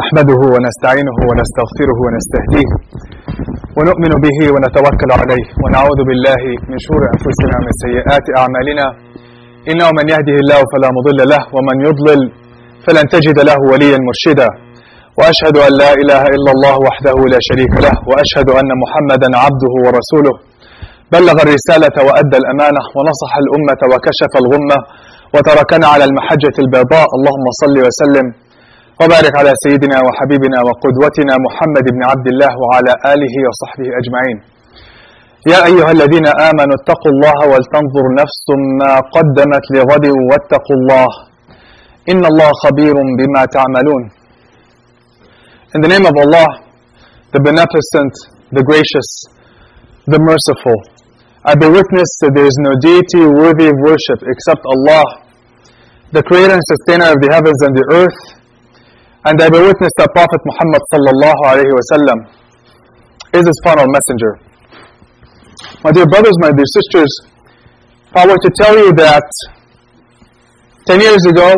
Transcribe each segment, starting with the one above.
نحمده ونستعينه ونستغفره ونستهديه ونؤمن به ونتوكل عليه ونعوذ بالله من شرور أنفسنا ومن سيئات أعمالنا. إنه من يهده الله فلا مضل له ومن يضلل فلن تجد له وليا مرشدا. وأشهد أن لا إله إلا الله وحده لا شريك له وأشهد أن محمدا عبده ورسوله. بلغ الرسالة وأدى الأمانة ونصح الأمة وكشف الغمة وتركنا على المحجة البيضاء. اللهم صل وسلم وبارك على سيدنا وحبيبنا وقدوتنا محمد بن عبد الله وعلى آله وصحبه أجمعين يا أيها الذين آمنوا اتقوا الله ولتنظر نفس ما قدمت لغد واتقوا الله إن الله خبير بما تعملون In the name of Allah, the Beneficent, the Gracious, the Merciful, I bear witness that there is no deity worthy of worship except Allah, the Creator and Sustainer of the heavens and the earth, and I bear witness that Prophet Muhammad sallallahu alayhi wasallam is his final messenger. My dear brothers, my dear sisters, if I were to tell you that 10 years ago,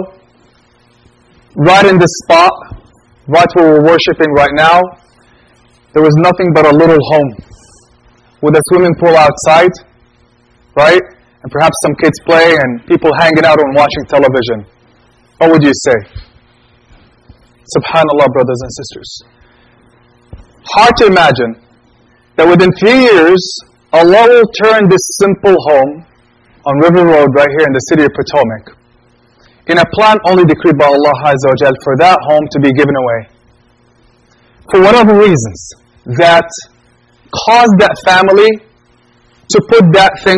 right in this spot, right where we're worshiping right now, there was nothing but a little home with a swimming pool outside, right? And perhaps some kids playing and people hanging out and watching television. What would you say? Subhanallah, brothers and sisters. Hard to imagine that within three years, Allah will turn this simple home on River Road right here in the city of Potomac in a plan only decreed by Allah Azza for that home to be given away. For whatever reasons that caused that family to put that thing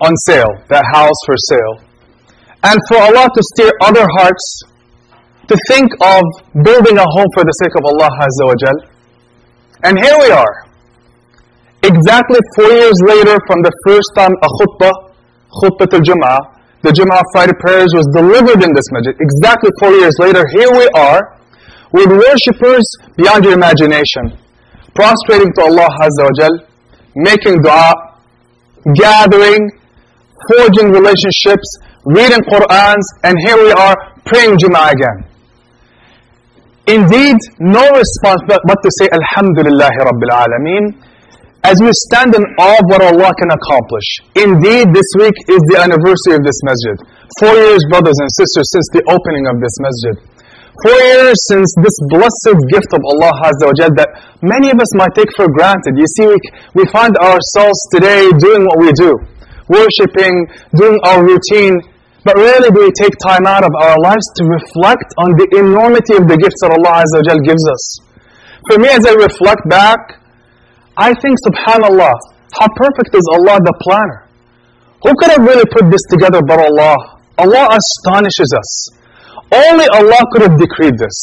on sale, that house for sale. And for Allah to steer other hearts to think of building a home for the sake of Allah Azza wa Jal. And here we are. Exactly four years later from the first time a khutbah, khutbah al-Jum'ah, the Jum'ah Friday prayers was delivered in this masjid. Exactly four years later, here we are with worshippers beyond your imagination, prostrating to Allah Azza wa Jal, making dua, gathering, forging relationships, reading Qur'ans, and here we are praying Jum'ah again. Indeed, no response but, but to say Alhamdulillah Rabbil Alameen as we stand in awe of what Allah can accomplish. Indeed, this week is the anniversary of this masjid. Four years, brothers and sisters, since the opening of this masjid. Four years since this blessed gift of Allah Azza wa that many of us might take for granted. You see, we, we find ourselves today doing what we do, worshipping, doing our routine, but rarely do we take time out of our lives to reflect on the enormity of the gifts that Allah Azza wa gives us. For me, as I reflect back, I think, subhanAllah, how perfect is Allah the planner? Who could have really put this together but Allah? Allah astonishes us. Only Allah could have decreed this.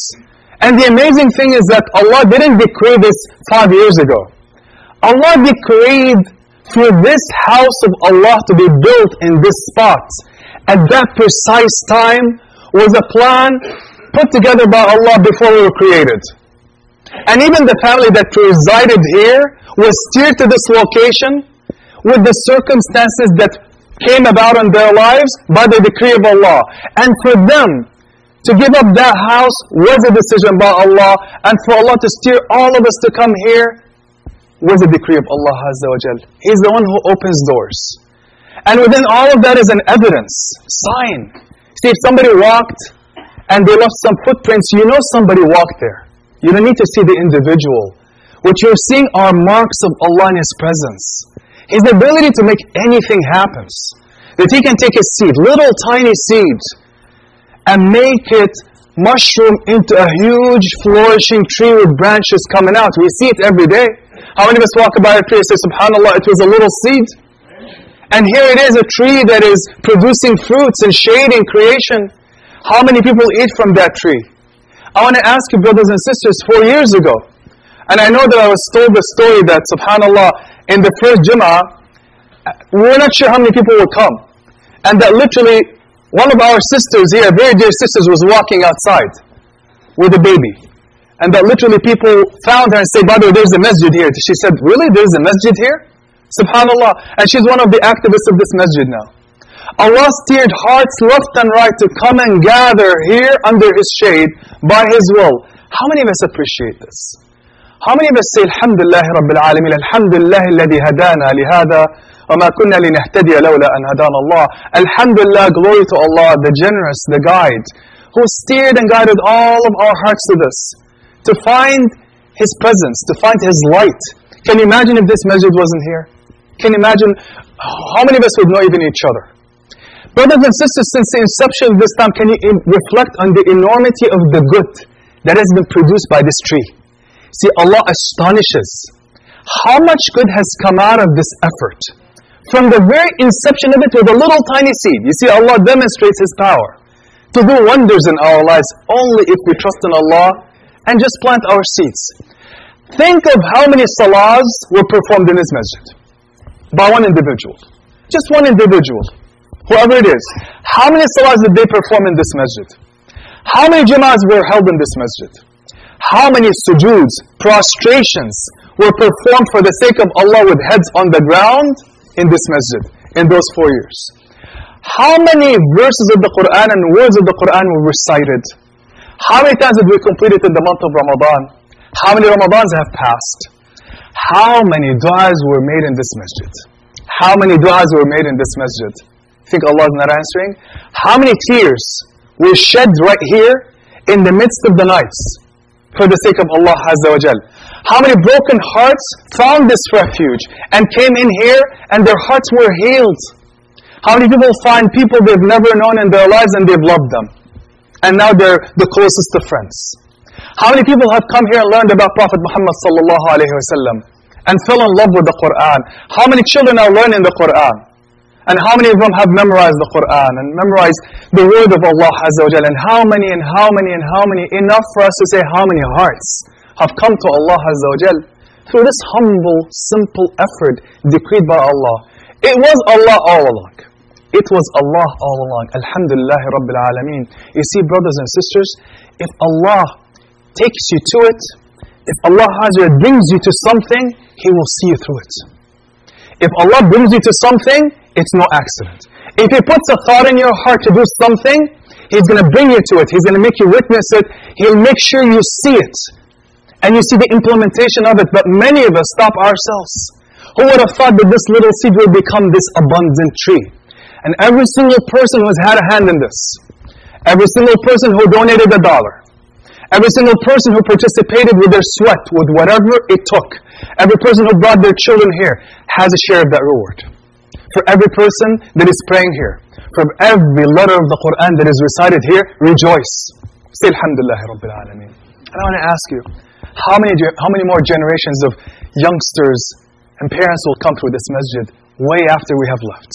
And the amazing thing is that Allah didn't decree this five years ago. Allah decreed for this house of Allah to be built in this spot at that precise time was a plan put together by Allah before we were created. And even the family that resided here was steered to this location with the circumstances that came about in their lives by the decree of Allah. And for them to give up that house was a decision by Allah, and for Allah to steer all of us to come here was a decree of Allah Azza wa. He's the one who opens doors. And within all of that is an evidence, sign. See, if somebody walked and they left some footprints, you know somebody walked there. You don't need to see the individual. What you're seeing are marks of Allah in His presence. His ability to make anything happen. That He can take a seed, little tiny seed, and make it mushroom into a huge flourishing tree with branches coming out. We see it every day. How many of us walk by a tree and say, Subhanallah, it was a little seed? And here it is, a tree that is producing fruits and shading creation. How many people eat from that tree? I want to ask you, brothers and sisters, four years ago, and I know that I was told the story that, subhanAllah, in the first Jummah, uh, we were not sure how many people would come. And that literally, one of our sisters here, very dear sisters, was walking outside with a baby. And that literally people found her and said, by the way, there's a masjid here. She said, Really? There's a masjid here? Subhanallah. And she's one of the activists of this masjid now. Allah steered hearts left and right to come and gather here under His shade by His will. How many of us appreciate this? How many of us say Alhamdulillah Rabbil Alameen, Alhamdulillah الذي هدانا لهذا وما كنا لنهتدي لولا أن هدانا الله. Alhamdulillah, glory to Allah, the generous, the guide, who steered and guided all of our hearts to this, to find His presence, to find His light. Can you imagine if this masjid wasn't here? Can you imagine how many of us would know even each other? Brothers and sisters, since the inception of this time, can you reflect on the enormity of the good that has been produced by this tree? See, Allah astonishes how much good has come out of this effort. From the very inception of it with a little tiny seed. You see, Allah demonstrates His power to do wonders in our lives only if we trust in Allah and just plant our seeds. Think of how many salahs were performed in this masjid by one individual. Just one individual, whoever it is. How many salahs did they perform in this masjid? How many jama'ahs were held in this masjid? How many sujuds, prostrations were performed for the sake of Allah with heads on the ground in this masjid in those four years? How many verses of the Quran and words of the Quran were recited? How many times did we complete it in the month of Ramadan? How many Ramadans have passed? How many du'as were made in this masjid? How many du'as were made in this masjid? Think Allah is not answering? How many tears were shed right here in the midst of the nights for the sake of Allah Azza wa Jal? How many broken hearts found this refuge and came in here and their hearts were healed? How many people find people they've never known in their lives and they've loved them? And now they're the closest of friends. How many people have come here and learned about Prophet Muhammad sallallahu alaihi wasallam and fell in love with the Quran? How many children are learning the Quran? And how many of them have memorized the Quran and memorized the word of Allah Azza wa And how many and how many and how many? Enough for us to say how many hearts have come to Allah Azza wa through this humble, simple effort decreed by Allah. It was Allah all along. It was Allah all along. Alhamdulillah Rabbil Alameen. You see, brothers and sisters, if Allah takes you to it, if Allah brings you to something, He will see you through it. If Allah brings you to something, it's no accident. If He puts a thought in your heart to do something, He's going to bring you to it. He's going to make you witness it. He'll make sure you see it. And you see the implementation of it. But many of us stop ourselves. Who would have thought that this little seed would become this abundant tree? And every single person who has had a hand in this, every single person who donated a dollar, Every single person who participated with their sweat, with whatever it took, every person who brought their children here has a share of that reward. For every person that is praying here, from every letter of the Quran that is recited here, rejoice. Say Alhamdulillah Rabbil Alameen. And I want to ask you, how many, how many more generations of youngsters and parents will come through this masjid way after we have left?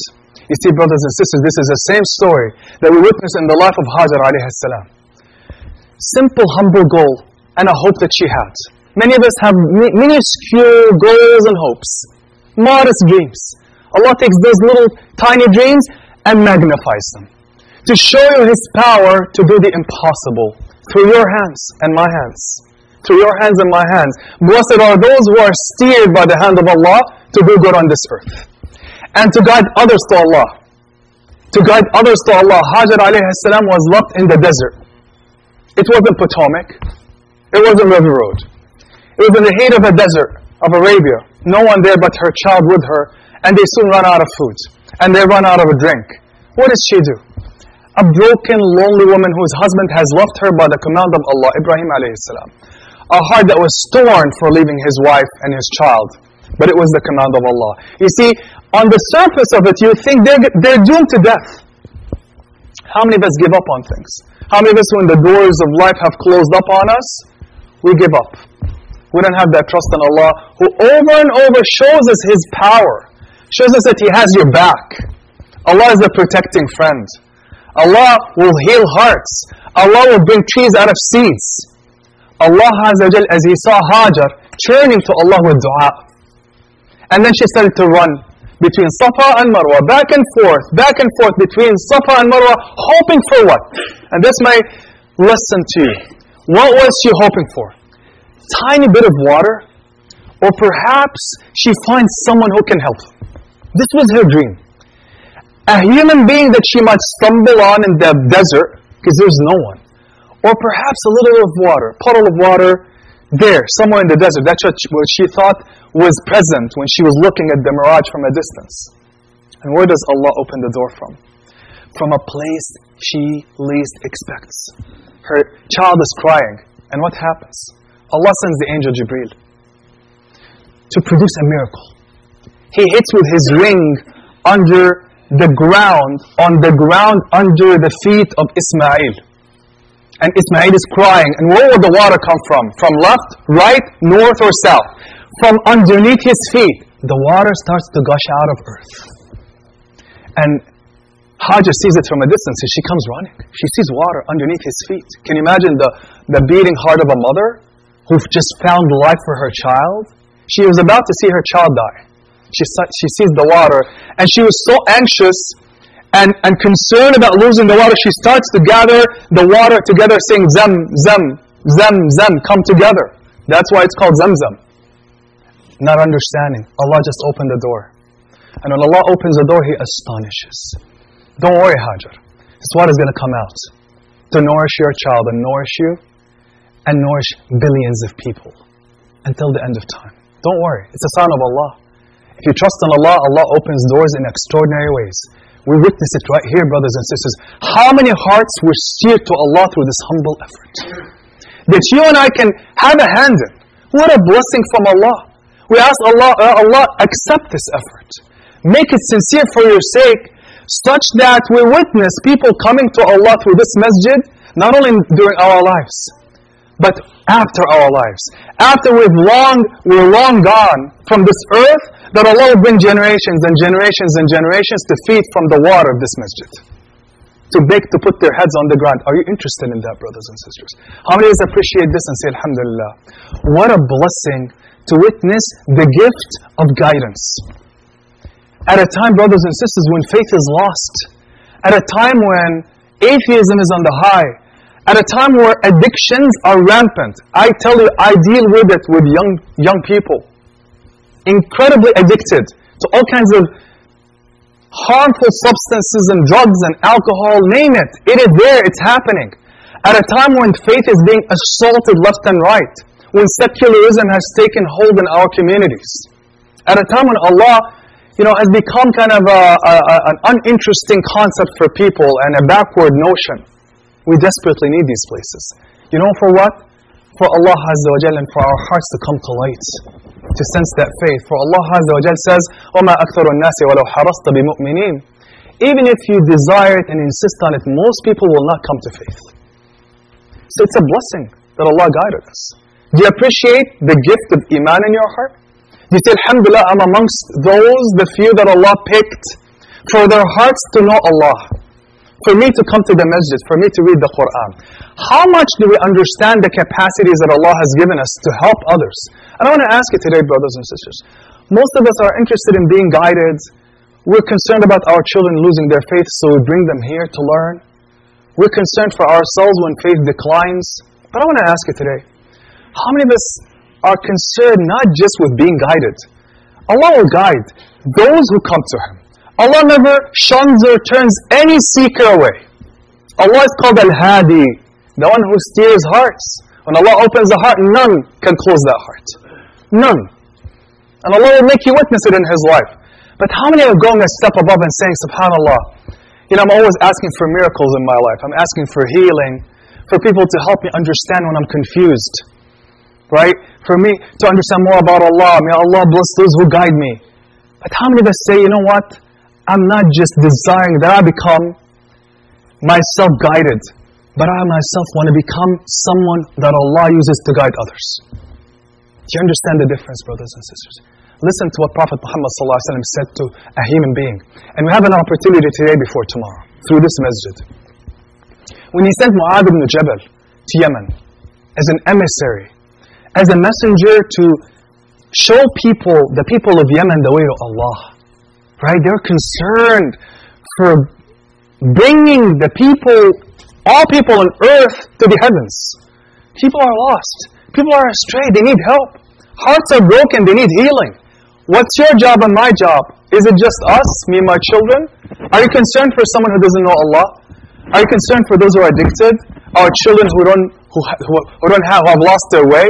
You see, brothers and sisters, this is the same story that we witnessed in the life of Hajar alayhi salam simple, humble goal and a hope that she had. Many of us have minuscule goals and hopes, modest dreams. Allah takes those little tiny dreams and magnifies them to show you His power to do the impossible through your hands and my hands. Through your hands and my hands. Blessed are those who are steered by the hand of Allah to do good on this earth. And to guide others to Allah. To guide others to Allah. Hajar alayhi salam was left in the desert. It wasn't Potomac. It wasn't River Road. It was in the heat of a desert of Arabia. No one there but her child with her. And they soon run out of food. And they run out of a drink. What does she do? A broken, lonely woman whose husband has left her by the command of Allah, Ibrahim alayhi salam. A heart that was torn for leaving his wife and his child. But it was the command of Allah. You see, on the surface of it, you think they're, they're doomed to death. How many of us give up on things? How many of us, when the doors of life have closed up on us, we give up? We don't have that trust in Allah, who over and over shows us His power, shows us that He has your back. Allah is a protecting friend. Allah will heal hearts. Allah will bring trees out of seeds. Allah as He saw Hajar turning to Allah with dua. And then she started to run between Safa and Marwa, back and forth, back and forth between Safa and Marwa, hoping for what? And that's my lesson to you. What was she hoping for? Tiny bit of water? Or perhaps she finds someone who can help. This was her dream. A human being that she might stumble on in the desert, because there's no one. Or perhaps a little of water, puddle of water there, somewhere in the desert. That's what she thought was present when she was looking at the mirage from a distance. And where does Allah open the door from? From a place she least expects. Her child is crying. And what happens? Allah sends the angel Jibreel to produce a miracle. He hits with his ring under the ground, on the ground under the feet of Ismail and Ismail is crying. And where will the water come from? From left, right, north, or south? From underneath his feet, the water starts to gush out of earth. And Hajar sees it from a distance and she comes running. She sees water underneath his feet. Can you imagine the, the beating heart of a mother who just found life for her child? She was about to see her child die. She, she sees the water and she was so anxious and, and concerned about losing the water, she starts to gather the water together, saying, Zam, Zam, Zam, Zam, come together. That's why it's called Zamzam. Not understanding. Allah just opened the door. And when Allah opens the door, He astonishes. Don't worry, Hajar. This water is going to come out to nourish your child and nourish you and nourish billions of people until the end of time. Don't worry. It's a sign of Allah. If you trust in Allah, Allah opens doors in extraordinary ways. We witness it right here, brothers and sisters. How many hearts were steered to Allah through this humble effort? That you and I can have a hand in. What a blessing from Allah. We ask Allah, uh, Allah, accept this effort. Make it sincere for your sake, such that we witness people coming to Allah through this masjid, not only during our lives, but after our lives. After we've long, we're long gone from this earth, that Allah will bring generations and generations and generations to feed from the water of this masjid. To beg to put their heads on the ground. Are you interested in that, brothers and sisters? How many of us appreciate this and say, Alhamdulillah? What a blessing to witness the gift of guidance. At a time, brothers and sisters, when faith is lost. At a time when atheism is on the high. At a time where addictions are rampant. I tell you, I deal with it with young, young people incredibly addicted to all kinds of harmful substances and drugs and alcohol, name it. It is there, it's happening. At a time when faith is being assaulted left and right, when secularism has taken hold in our communities, at a time when Allah you know, has become kind of a, a, an uninteresting concept for people and a backward notion. We desperately need these places. You know for what? For Allah Azza wa and for our hearts to come to light to sense that faith. For Allah Azza wa says, وَمَا أَكْثَرُ النَّاسِ وَلَوْ حَرَصْتَ بِمُؤْمِنِينَ Even if you desire it and insist on it, most people will not come to faith. So it's a blessing that Allah guided us. Do you appreciate the gift of Iman in your heart? Do you say, Alhamdulillah, I'm amongst those, the few that Allah picked for their hearts to know Allah for me to come to the masjid, for me to read the Quran. How much do we understand the capacities that Allah has given us to help others? And I want to ask you today, brothers and sisters. Most of us are interested in being guided. We're concerned about our children losing their faith, so we bring them here to learn. We're concerned for ourselves when faith declines. But I want to ask you today, how many of us are concerned not just with being guided? Allah will guide those who come to Him. Allah never shuns or turns any seeker away. Allah is called Al-Hadi, the one who steers hearts. When Allah opens the heart, none can close that heart. None. And Allah will make you witness it in His life. But how many are going a step above and saying, Subhanallah, you know, I'm always asking for miracles in my life. I'm asking for healing, for people to help me understand when I'm confused. Right? For me to understand more about Allah. May Allah bless those who guide me. But how many of us say, you know what? I'm not just desiring that I become myself guided, but I myself want to become someone that Allah uses to guide others. Do you understand the difference, brothers and sisters? Listen to what Prophet Muhammad said to a human being. And we have an opportunity today before tomorrow, through this masjid. When he sent Mu'adh ibn Jabal to Yemen as an emissary, as a messenger to show people, the people of Yemen, the way to Allah. Right? They're concerned for bringing the people, all people on earth to the heavens. People are lost. People are astray. They need help. Hearts are broken. They need healing. What's your job and my job? Is it just us, me and my children? Are you concerned for someone who doesn't know Allah? Are you concerned for those who are addicted? our children who don't, who, who, who don't have, who have lost their way,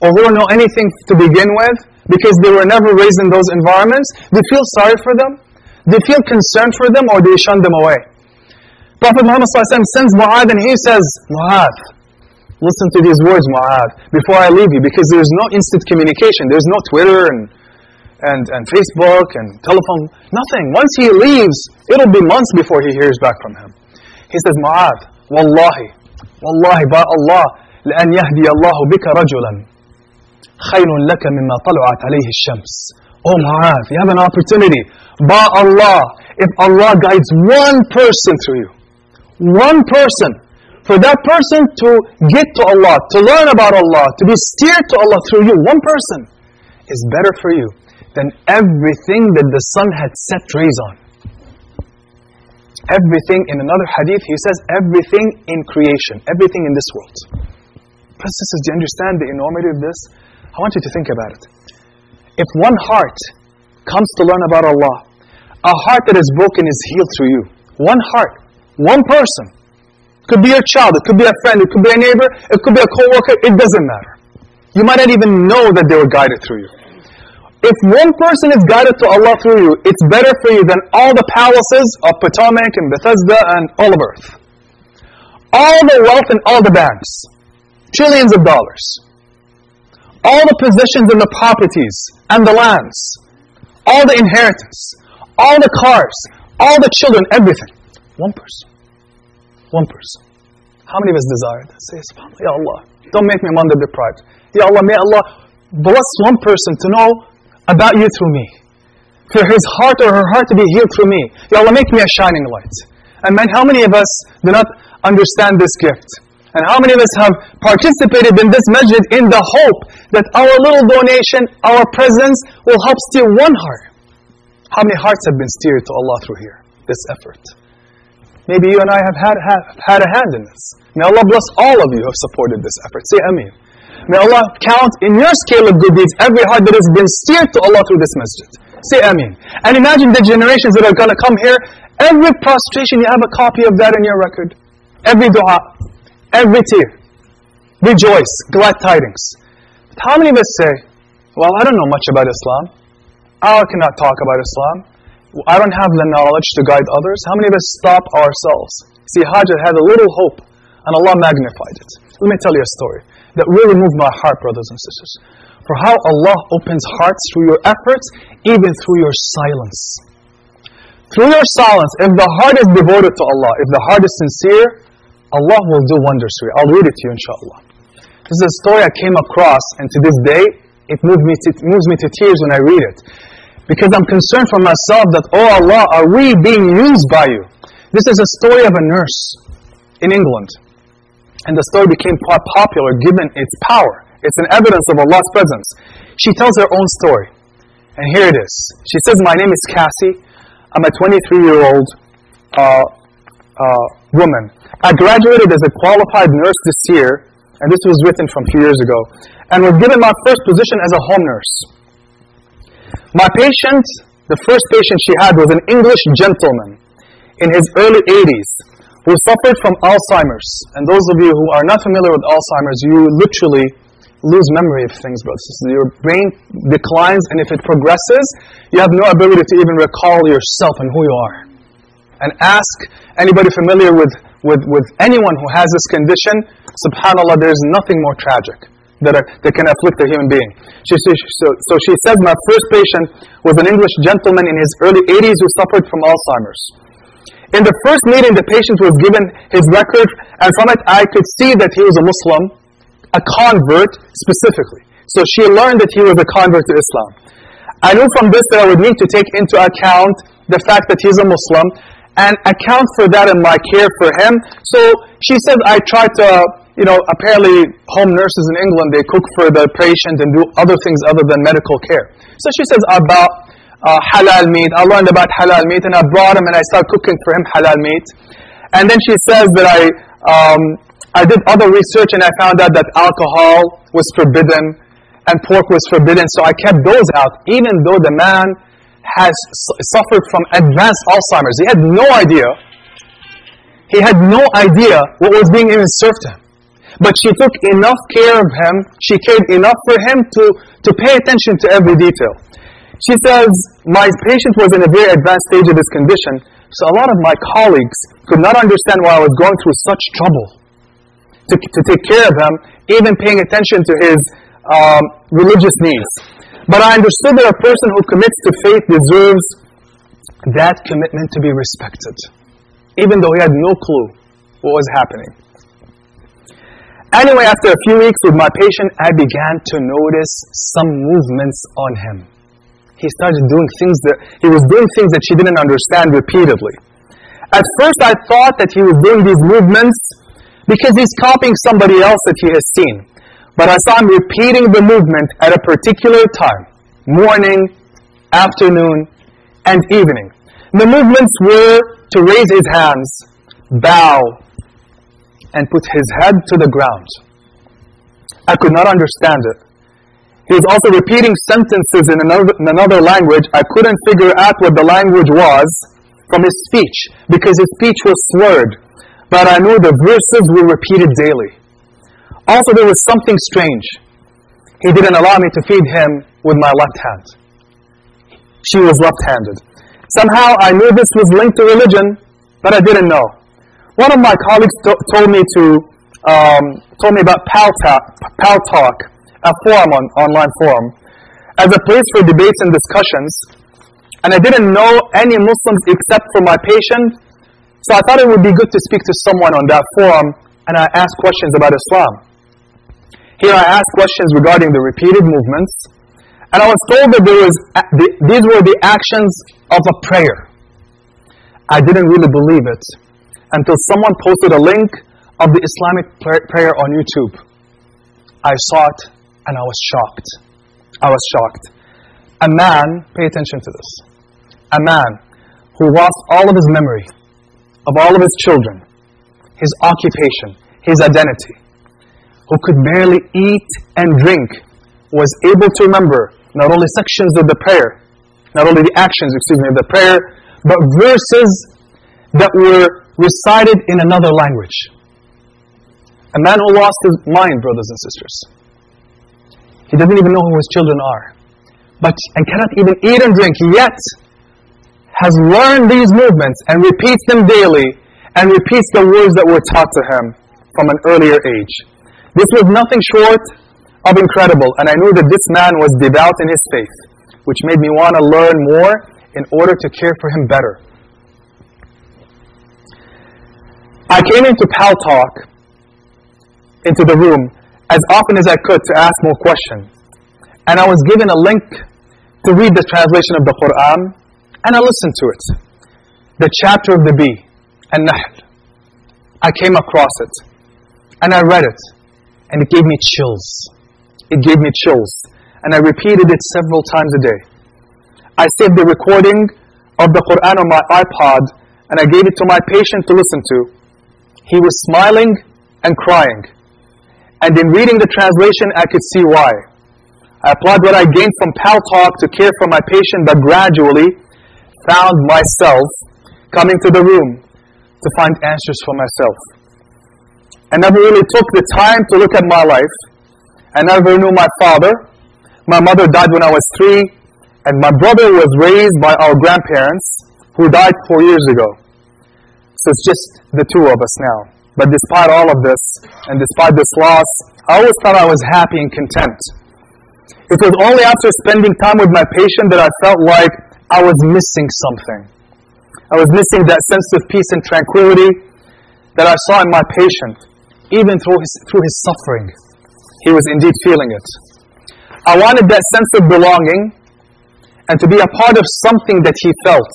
or who don't know anything to begin with because they were never raised in those environments, do you feel sorry for them? Do you feel concerned for them or do you shun them away? Prophet Muhammad sends Mu'adh and he says, Mu'adh, listen to these words, Mu'adh, before I leave you because there's no instant communication. There's no Twitter and, and, and Facebook and telephone, nothing. Once he leaves, it'll be months before he hears back from him. He says, Mu'adh, Wallahi, Wallahi, by Allah, لأن يهدي الله بك رجلا خير لك مما طلعت عليه الشمس Oh Mu'adh, you have an opportunity. By Allah, if Allah guides one person through you, one person, for that person to get to Allah, to learn about Allah, to be steered to Allah through you, one person, is better for you than everything that the sun had set rays on. Everything, in another hadith, he says, everything in creation, everything in this world. Brothers sisters, do you understand the enormity of this? I want you to think about it. If one heart comes to learn about Allah, a heart that is broken is healed through you. One heart, one person. It Could be your child, it could be a friend, it could be a neighbor, it could be a co-worker, it doesn't matter. You might not even know that they were guided through you. If one person is guided to Allah through you, it's better for you than all the palaces of Potomac and Bethesda and all of earth. All the wealth and all the banks. Trillions of dollars. All the possessions and the properties and the lands. All the inheritance. All the cars. All the children. Everything. One person. One person. How many of us desire that? Say, SubhanAllah, Ya Allah, don't make me wonder deprived. Ya Allah, may Allah bless one person to know about you through me. For his heart or her heart to be healed through me. Ya Allah, make me a shining light. And man, how many of us do not understand this gift? And how many of us have participated in this masjid in the hope that our little donation, our presence will help steer one heart? How many hearts have been steered to Allah through here? This effort. Maybe you and I have had, have had a hand in this. May Allah bless all of you who have supported this effort. Say Ameen. May Allah count in your scale of good deeds every heart that has been steered to Allah through this masjid. Say Ameen. And imagine the generations that are going to come here. Every prostration, you have a copy of that in your record. Every dua, every tear. Rejoice, glad tidings. But how many of us say, Well, I don't know much about Islam. I cannot talk about Islam. I don't have the knowledge to guide others. How many of us stop ourselves? See, Hajar had a little hope, and Allah magnified it. Let me tell you a story that really moved my heart, brothers and sisters. For how Allah opens hearts through your efforts, even through your silence. Through your silence, if the heart is devoted to Allah, if the heart is sincere, Allah will do wonders for you. I'll read it to you, inshallah. This is a story I came across, and to this day, it moves me to, moves me to tears when I read it. Because I'm concerned for myself that, oh Allah, are we being used by you? This is a story of a nurse in England. And the story became quite popular given its power. It's an evidence of Allah's presence. She tells her own story. And here it is. She says, My name is Cassie. I'm a 23 year old uh, uh, woman. I graduated as a qualified nurse this year, and this was written from a few years ago, and was given my first position as a home nurse. My patient, the first patient she had was an English gentleman in his early 80s who suffered from Alzheimer's. And those of you who are not familiar with Alzheimer's, you literally lose memory of things. Your brain declines, and if it progresses, you have no ability to even recall yourself and who you are. And ask anybody familiar with, with, with anyone who has this condition, subhanAllah, there's nothing more tragic that, are, that can afflict a human being. She, so, so she said, My first patient was an English gentleman in his early 80s who suffered from Alzheimer's. In the first meeting, the patient was given his record, and from it, I could see that he was a Muslim, a convert specifically. So she learned that he was a convert to Islam. I knew from this that I would need to take into account the fact that he's a Muslim and account for that in my care for him. So she said I tried to, you know, apparently home nurses in England, they cook for the patient and do other things other than medical care. So she says about uh, halal meat. I learned about halal meat and I brought him and I started cooking for him halal meat. And then she says that I, um, I did other research and I found out that alcohol was forbidden and pork was forbidden. So I kept those out, even though the man has suffered from advanced Alzheimer's. He had no idea. He had no idea what was being even served to him. But she took enough care of him, she cared enough for him to, to pay attention to every detail. She says, My patient was in a very advanced stage of his condition, so a lot of my colleagues could not understand why I was going through such trouble to, to take care of him, even paying attention to his um, religious needs. But I understood that a person who commits to faith deserves that commitment to be respected, even though he had no clue what was happening. Anyway, after a few weeks with my patient, I began to notice some movements on him. He started doing things that he was doing things that she didn't understand repeatedly. At first, I thought that he was doing these movements because he's copying somebody else that he has seen. But I saw him repeating the movement at a particular time morning, afternoon, and evening. The movements were to raise his hands, bow, and put his head to the ground. I could not understand it. He was also repeating sentences in another, in another language. I couldn't figure out what the language was from his speech because his speech was slurred. But I knew the verses were repeated daily. Also, there was something strange. He didn't allow me to feed him with my left hand. She was left handed. Somehow I knew this was linked to religion, but I didn't know. One of my colleagues to- told me to um, told me about Pal, Pal Talk, a forum on online forum, as a place for debates and discussions. And I didn't know any Muslims except for my patient, so I thought it would be good to speak to someone on that forum, and I asked questions about Islam. Here I asked questions regarding the repeated movements, and I was told that there was, these were the actions of a prayer. I didn't really believe it until someone posted a link of the Islamic prayer on YouTube. I saw it and I was shocked. I was shocked. A man, pay attention to this, a man who lost all of his memory of all of his children, his occupation, his identity, who could barely eat and drink, was able to remember not only sections of the prayer, not only the actions, excuse me, of the prayer, but verses that were recited in another language. A man who lost his mind, brothers and sisters. He doesn't even know who his children are. But and cannot even eat and drink, yet has learned these movements and repeats them daily and repeats the words that were taught to him from an earlier age. This was nothing short of incredible, and I knew that this man was devout in his faith, which made me want to learn more in order to care for him better. I came into Pal Talk, into the room, as often as I could to ask more questions. And I was given a link to read the translation of the Quran, and I listened to it. The chapter of the bee, and Nahl. I came across it, and I read it, and it gave me chills. It gave me chills, and I repeated it several times a day. I saved the recording of the Quran on my iPod, and I gave it to my patient to listen to. He was smiling and crying. And in reading the translation, I could see why. I applied what I gained from Pal Talk to care for my patient, but gradually found myself coming to the room to find answers for myself. I never really took the time to look at my life. I never knew my father. My mother died when I was three, and my brother was raised by our grandparents who died four years ago. So it's just the two of us now. But despite all of this, and despite this loss, I always thought I was happy and content. It was only after spending time with my patient that I felt like I was missing something. I was missing that sense of peace and tranquility that I saw in my patient, even through his, through his suffering. He was indeed feeling it. I wanted that sense of belonging and to be a part of something that he felt,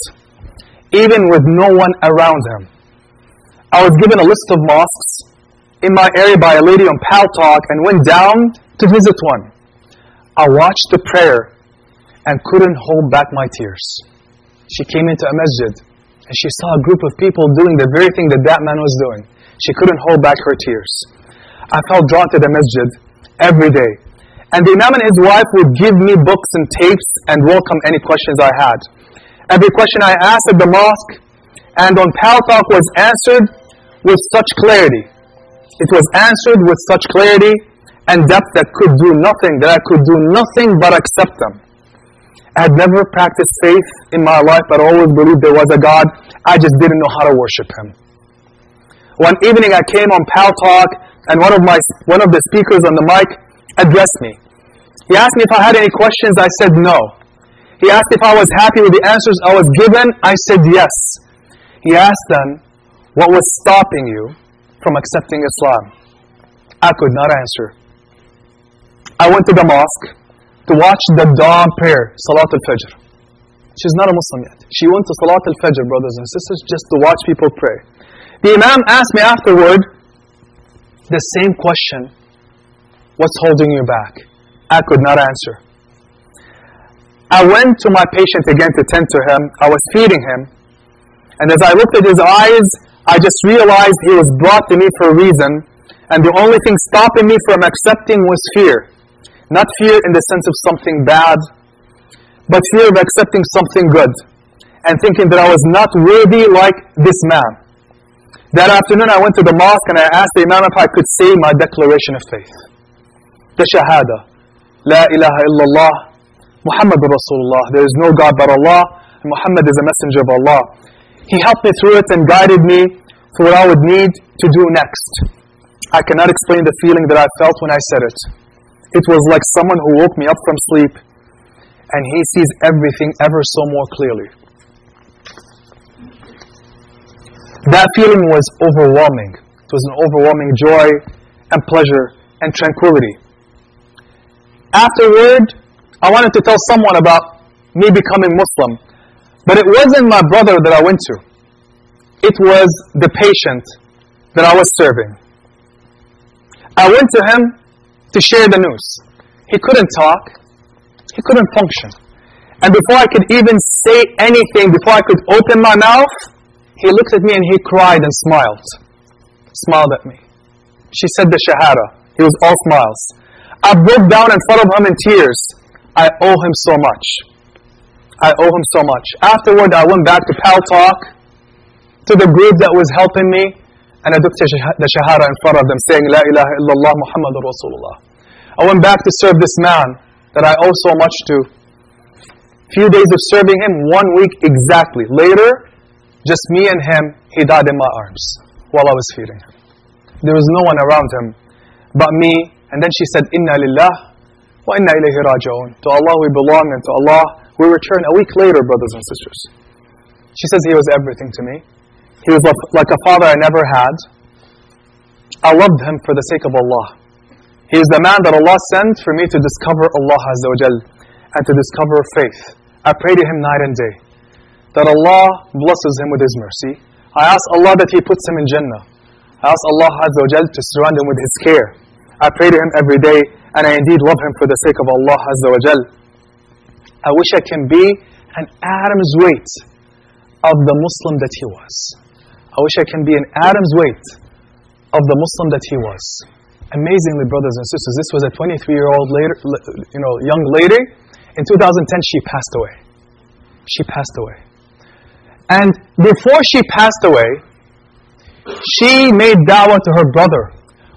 even with no one around him. I was given a list of mosques in my area by a lady on Pal Talk and went down to visit one. I watched the prayer and couldn't hold back my tears. She came into a masjid and she saw a group of people doing the very thing that that man was doing. She couldn't hold back her tears. I felt drawn to the masjid every day. And the Imam and his wife would give me books and tapes and welcome any questions I had. Every question I asked at the mosque and on Pal Talk was answered with such clarity. It was answered with such clarity and depth that could do nothing, that I could do nothing but accept them. I had never practiced faith in my life, but always believed there was a God. I just didn't know how to worship Him. One evening I came on Pal Talk, and one of my one of the speakers on the mic addressed me. He asked me if I had any questions. I said no. He asked if I was happy with the answers I was given. I said yes. He asked then, what was stopping you from accepting Islam? I could not answer. I went to the mosque to watch the dawn prayer, Salat al-Fajr. She's not a Muslim yet. She went to Salat al-Fajr, brothers and sisters, just to watch people pray. The Imam asked me afterward the same question, what's holding you back? I could not answer. I went to my patient again to tend to him. I was feeding him. And as I looked at his eyes, I just realized he was brought to me for a reason. And the only thing stopping me from accepting was fear. Not fear in the sense of something bad, but fear of accepting something good. And thinking that I was not worthy like this man. That afternoon I went to the mosque and I asked the Imam if I could say my declaration of faith. The Shahada. La ilaha illallah. Muhammad Rasulullah. There is no God but Allah. And Muhammad is a messenger of Allah. He helped me through it and guided me through what I would need to do next. I cannot explain the feeling that I felt when I said it. It was like someone who woke me up from sleep and he sees everything ever so more clearly. That feeling was overwhelming. It was an overwhelming joy and pleasure and tranquility. Afterward, I wanted to tell someone about me becoming Muslim, but it wasn't my brother that I went to. It was the patient that I was serving. I went to him to share the news. He couldn't talk. He couldn't function. And before I could even say anything, before I could open my mouth, he looked at me and he cried and smiled. Smiled at me. She said the Shahada. He was all smiles. I broke down in front of him in tears. I owe him so much. I owe him so much. Afterward, I went back to Pal Talk, to the group that was helping me, and I took the Shahada in front of them, saying, La ilaha illallah Muhammadur Rasulullah. I went back to serve this man that I owe so much to. Few days of serving him, one week exactly. Later, just me and him, he died in my arms while I was feeding him. There was no one around him but me. And then she said, Inna lillah wa inna ilayhi raji'un. To Allah we belong and to Allah we return. A week later, brothers and sisters. She says he was everything to me. He was like a father I never had. I loved him for the sake of Allah. He is the man that Allah sent for me to discover Allah Azza wa Jal and to discover faith. I pray to him night and day that Allah blesses him with his mercy. I ask Allah that He puts him in Jannah. I ask Allah Azza wa Jal to surround him with His care. I pray to him every day and I indeed love him for the sake of Allah Azza wa Jal. I wish I can be an atom's weight of the Muslim that he was. I wish I can be an atom's weight of the Muslim that he was. Amazingly, brothers and sisters, this was a 23-year-old later, you know, young lady. In 2010, she passed away. She passed away. And before she passed away, she made da'wah to her brother,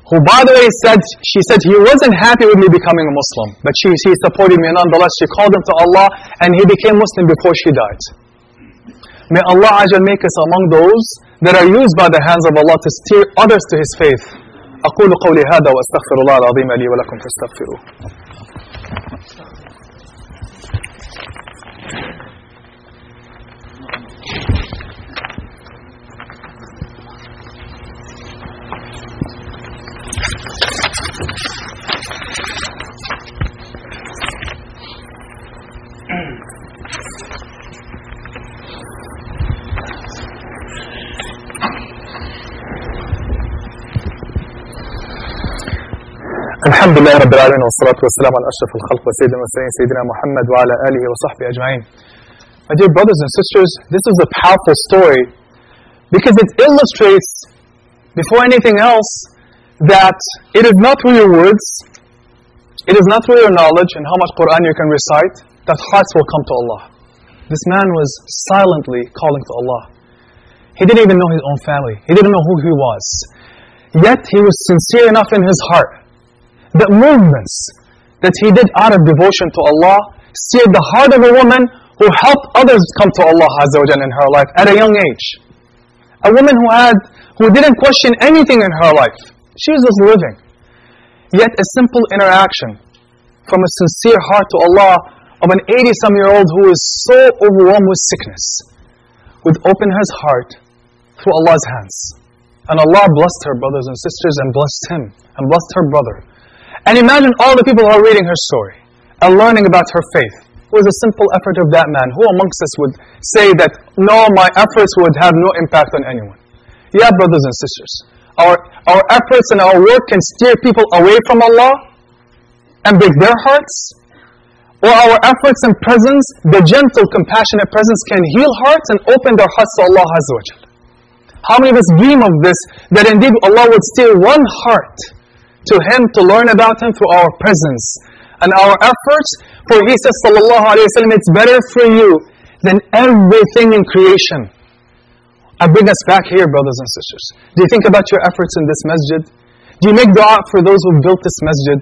who, by the way, said she said he wasn't happy with me becoming a Muslim, but she, she supported me nonetheless. She called him to Allah, and he became Muslim before she died. May Allah Ajal make us among those that are used by the hands of Allah to steer others to His faith. أقول قولي هذا وأستغفر الله العظيم لي ولكم فاستغفروه. الحمد لله رب العالمين والصلاة والسلام على أشرف الخلق وسيد المرسلين سيدنا محمد وعلى آله وصحبه أجمعين. My dear brothers and sisters, this is a powerful story because it illustrates, before anything else, that it is not through your words, it is not through your knowledge and how much Quran you can recite that hearts will come to Allah. This man was silently calling to Allah. He didn't even know his own family. He didn't know who he was. Yet he was sincere enough in his heart that movements that he did out of devotion to Allah seared the heart of a woman who helped others come to Allah Azza in her life at a young age. A woman who had who didn't question anything in her life. She was just living. Yet a simple interaction from a sincere heart to Allah of an 80 some year old who is so overwhelmed with sickness would open his heart through Allah's hands. And Allah blessed her brothers and sisters and blessed him and blessed her brother. And imagine all the people who are reading her story and learning about her faith. It was a simple effort of that man. Who amongst us would say that, no, my efforts would have no impact on anyone? Yeah, brothers and sisters. Our, our efforts and our work can steer people away from Allah and break their hearts. Or our efforts and presence, the gentle, compassionate presence, can heal hearts and open their hearts to Allah Azza wa How many of us dream of this? That indeed Allah would steer one heart to Him to learn about Him through our presence and our efforts. For He says, Sallallahu Alaihi Wasallam, it's better for you than everything in creation. I bring us back here, brothers and sisters. Do you think about your efforts in this masjid? Do you make dua for those who built this masjid?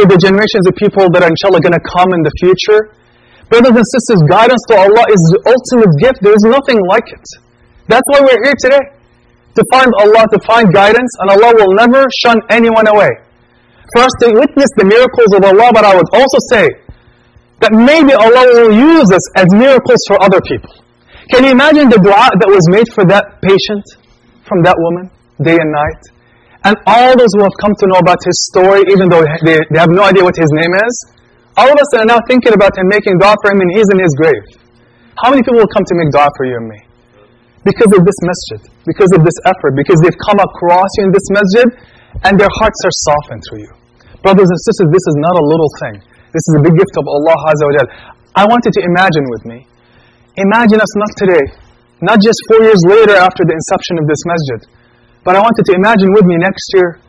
For the generations of people that are inshallah going to come in the future? Brothers and sisters, guidance to Allah is the ultimate gift. There is nothing like it. That's why we're here today. To find Allah, to find guidance, and Allah will never shun anyone away. For us to witness the miracles of Allah, but I would also say that maybe Allah will use us as miracles for other people. Can you imagine the dua that was made for that patient from that woman, day and night? And all those who have come to know about his story, even though they, they have no idea what his name is, all of us are now thinking about him making dua for him and he's in his grave. How many people will come to make dua for you and me? Because of this masjid, because of this effort, because they've come across you in this masjid and their hearts are softened through you. Brothers and sisters, this is not a little thing. This is a big gift of Allah Azza wa I want you to imagine with me Imagine us not today, not just four years later after the inception of this masjid, but I want you to imagine with me next year,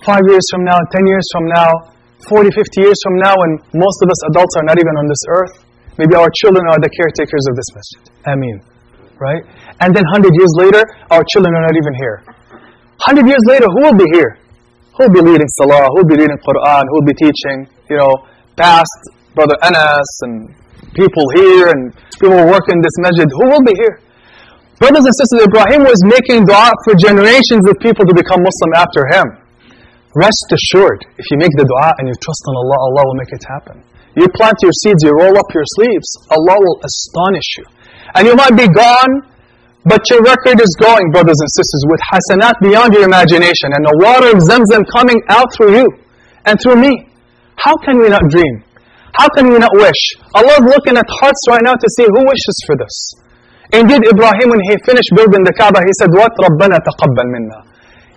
five years from now, ten years from now, 40, 50 years from now, when most of us adults are not even on this earth. Maybe our children are the caretakers of this masjid. Ameen. Right? And then 100 years later, our children are not even here. 100 years later, who will be here? Who will be leading Salah? Who will be reading Quran? Who will be teaching? You know, past Brother Anas and people here and people working in this masjid, who will be here? Brothers and sisters, Ibrahim was making dua for generations of people to become Muslim after him. Rest assured, if you make the dua and you trust in Allah, Allah will make it happen. You plant your seeds, you roll up your sleeves, Allah will astonish you. And you might be gone, but your record is going, brothers and sisters, with hasanat beyond your imagination and the water of Zamzam coming out through you and through me. How can we not dream? How can we not wish? Allah is looking at hearts right now to see who wishes for this. Indeed, Ibrahim, when he finished building the Kaaba, he said, What رَبَّنَا تَقَبَّلْ مِنَّا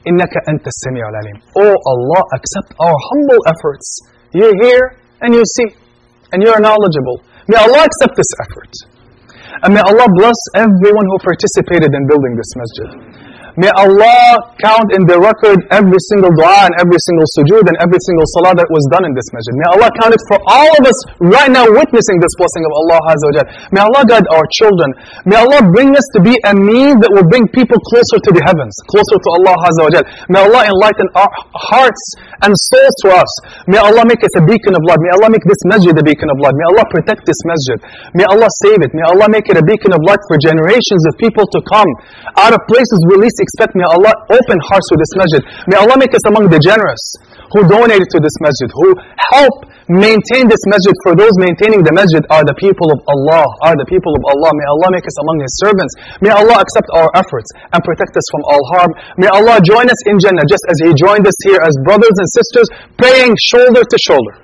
إِنَّكَ أَنْتَ السَّمِيعُ الْعَلِيمُ Oh Allah, accept our humble efforts. You're here and you see, and you're knowledgeable. May Allah accept this effort. And may Allah bless everyone who participated in building this masjid. May Allah count in the record every single dua and every single sujood and every single salah that was done in this masjid. May Allah count it for all of us right now witnessing this blessing of Allah Azza wa May Allah guide our children. May Allah bring us to be a means that will bring people closer to the heavens, closer to Allah Azza wa May Allah enlighten our hearts and souls to us. May Allah make us a beacon of light. May Allah make this masjid a beacon of light. May Allah protect this masjid. May Allah save it. May Allah make it a beacon of light for generations of people to come out of places we least expect. May Allah open hearts to this masjid. May Allah make us among the generous who donated to this masjid, who help maintain this masjid. For those maintaining the masjid are the people of Allah, are the people of Allah. May Allah make us among His servants. May Allah accept our efforts and protect us from all harm. May Allah join us in Jannah just as He joined us here as brothers and sisters, praying shoulder to shoulder.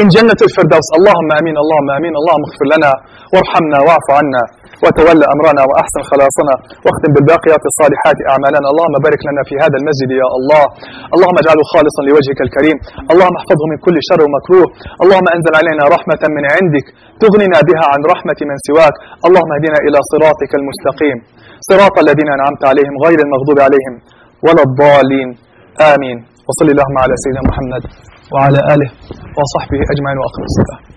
In Jannah al-Firdaus. Allahumma ameen, Allahumma ameen, Allahumma اغفر لنا وارحمنا واعف عنا وتولى أمرنا وأحسن خلاصنا واختم بالباقيات الصالحات أعمالنا. اللهم بارك لنا في هذا المسجد يا الله. اللهم اجعله خالصا لوجهك الكريم. اللهم احفظه من كل شر ومكروه. اللهم أنزل علينا رحمة من عندك تغننا بها عن رحمة من سواك. اللهم اهدنا إلى صراطك المستقيم. صراط الذين أنعمت عليهم غير المغضوب عليهم ولا الضالين. آمين. وصلى اللهم على سيدنا محمد وعلى آله وصحبه أجمعين وأقم الصلاة.